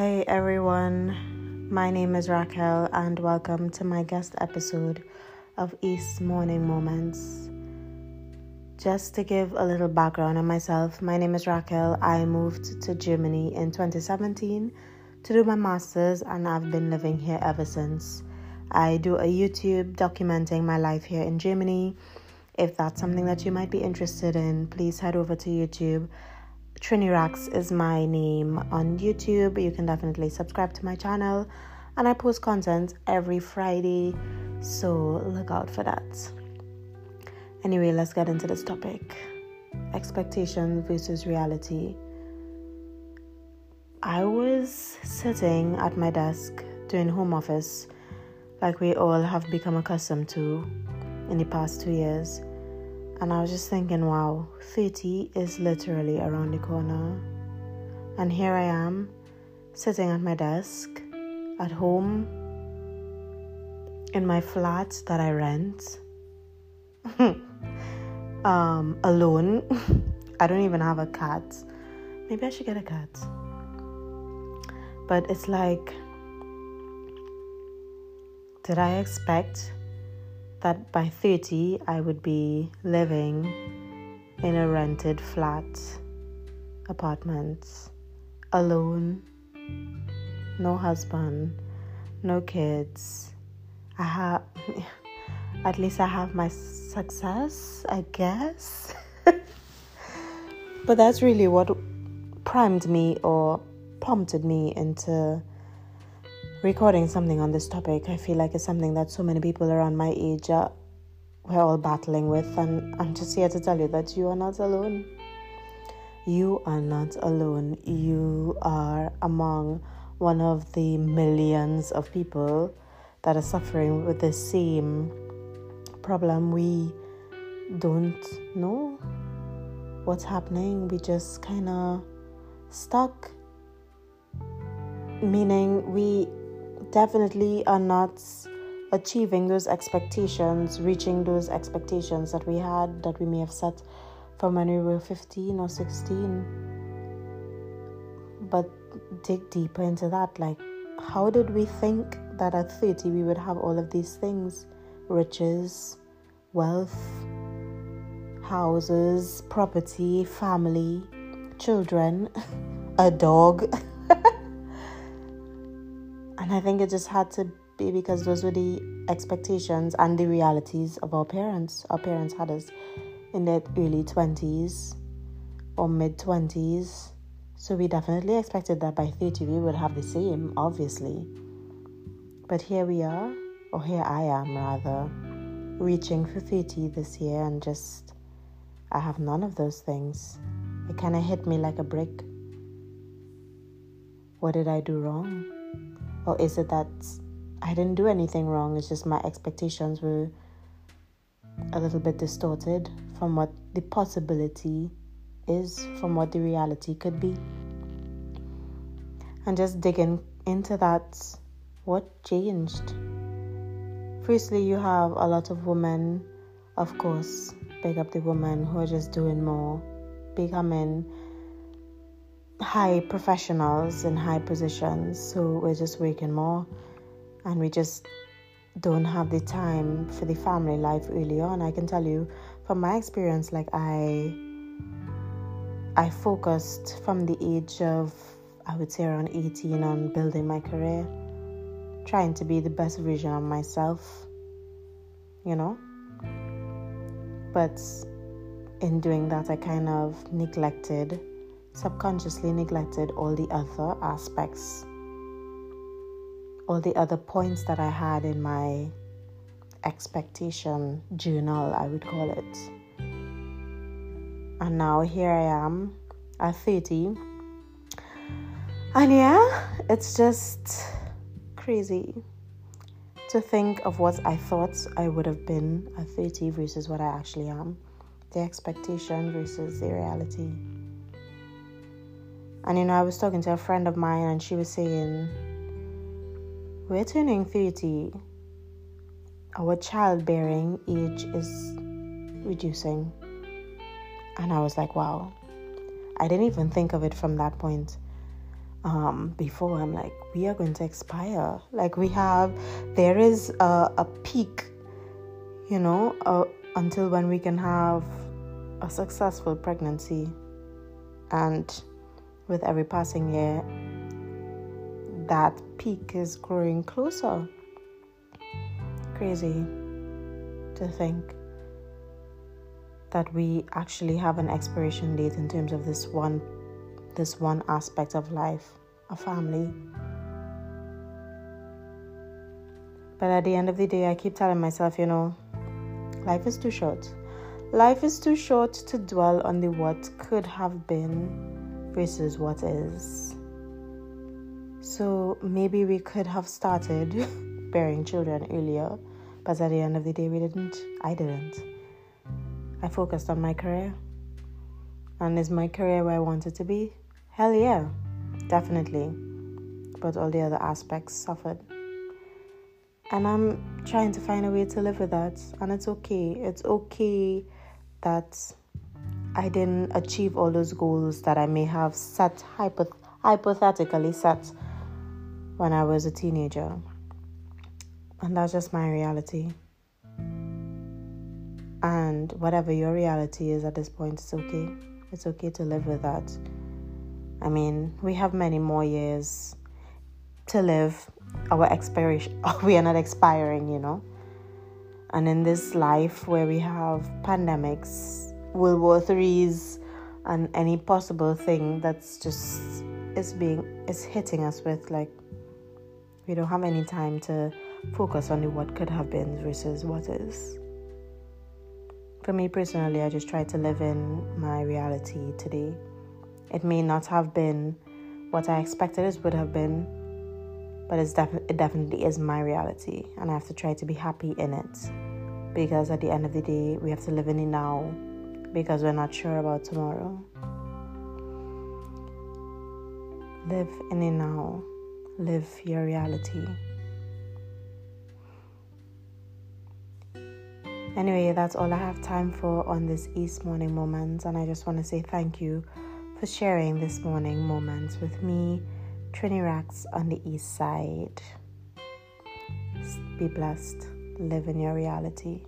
Hey everyone, my name is Raquel, and welcome to my guest episode of East Morning Moments. Just to give a little background on myself, my name is Raquel. I moved to Germany in 2017 to do my master's, and I've been living here ever since. I do a YouTube documenting my life here in Germany. If that's something that you might be interested in, please head over to YouTube. Trinirax is my name on YouTube. You can definitely subscribe to my channel, and I post content every Friday, so look out for that. Anyway, let's get into this topic expectation versus reality. I was sitting at my desk doing home office like we all have become accustomed to in the past two years. And I was just thinking, wow, 30 is literally around the corner. And here I am, sitting at my desk, at home, in my flat that I rent, um, alone. I don't even have a cat. Maybe I should get a cat. But it's like, did I expect that by 30 I would be living in a rented flat apartment alone, no husband, no kids. I have, at least I have my success, I guess. but that's really what primed me or prompted me into recording something on this topic. I feel like it's something that so many people around my age are we're all battling with, and I'm just here to tell you that you are not alone. You are not alone. You are among one of the millions of people that are suffering with the same problem. We don't know what's happening. We just kind of stuck meaning we definitely are not achieving those expectations, reaching those expectations that we had, that we may have set from when we were 15 or 16. But dig deeper into that. Like, how did we think that at 30 we would have all of these things riches, wealth, houses, property, family, children, a dog? And I think it just had to be because those were the expectations and the realities of our parents. Our parents had us in their early 20s or mid 20s. So we definitely expected that by 30 we would have the same, obviously. But here we are, or here I am rather, reaching for 30 this year and just, I have none of those things. It kind of hit me like a brick. What did I do wrong? Or is it that I didn't do anything wrong? It's just my expectations were a little bit distorted from what the possibility is, from what the reality could be. And just digging into that, what changed? Firstly, you have a lot of women, of course, big up the women who are just doing more, becoming high professionals in high positions, so we're just working more and we just don't have the time for the family life early on. I can tell you from my experience, like I I focused from the age of I would say around 18 on building my career, trying to be the best version of myself, you know. But in doing that, I kind of neglected subconsciously neglected all the other aspects, all the other points that I had in my expectation journal, I would call it. And now here I am at 30. And yeah, it's just crazy to think of what I thought I would have been at 30 versus what I actually am. The expectation versus the reality. And you know, I was talking to a friend of mine, and she was saying, We're turning 30. Our childbearing age is reducing. And I was like, Wow. I didn't even think of it from that point. um, before. I'm like, we are going to expire. Like we have, there is a, a peak, you know, uh, until when we can have a successful pregnancy, and with every passing year, that peak is growing closer. Crazy to think that we actually have an expiration date in terms of this one this one aspect of life, a family. But at the end of the day, I keep telling myself, you know, life is too short. Life is too short to dwell on the what could have been versus what is. So maybe we could have started bearing children earlier, but at the end of the day, we didn't. I didn't. I focused on my career. And is my career where I want it to be? Hell yeah, definitely. But all the other aspects suffered. And I'm trying to find a way to live with that. And it's okay. It's okay that I didn't achieve all those goals that I may have set, hypoth- hypothetically set when I was a teenager. And that's just my reality. And whatever your reality is at this point, it's okay. It's okay to live with that. I mean, we have many more years to live. Our expiration, we are not expiring, you know. And in this life where we have pandemics, World War Threes, and any possible thing that's just is being is hitting us with like we don't have any time to focus on the what could have been versus what is. For me personally, I just try to live in my reality today. It may not have been what I expected it would have been, but it's def- it definitely is my reality, and I have to try to be happy in it. Because at the end of the day, we have to live in the now because we're not sure about tomorrow. Live in the now, live your reality. Anyway, that's all I have time for on this East Morning Moments, and I just want to say thank you for sharing this morning moments with me, Trini Rax on the East Side. Be blessed, live in your reality.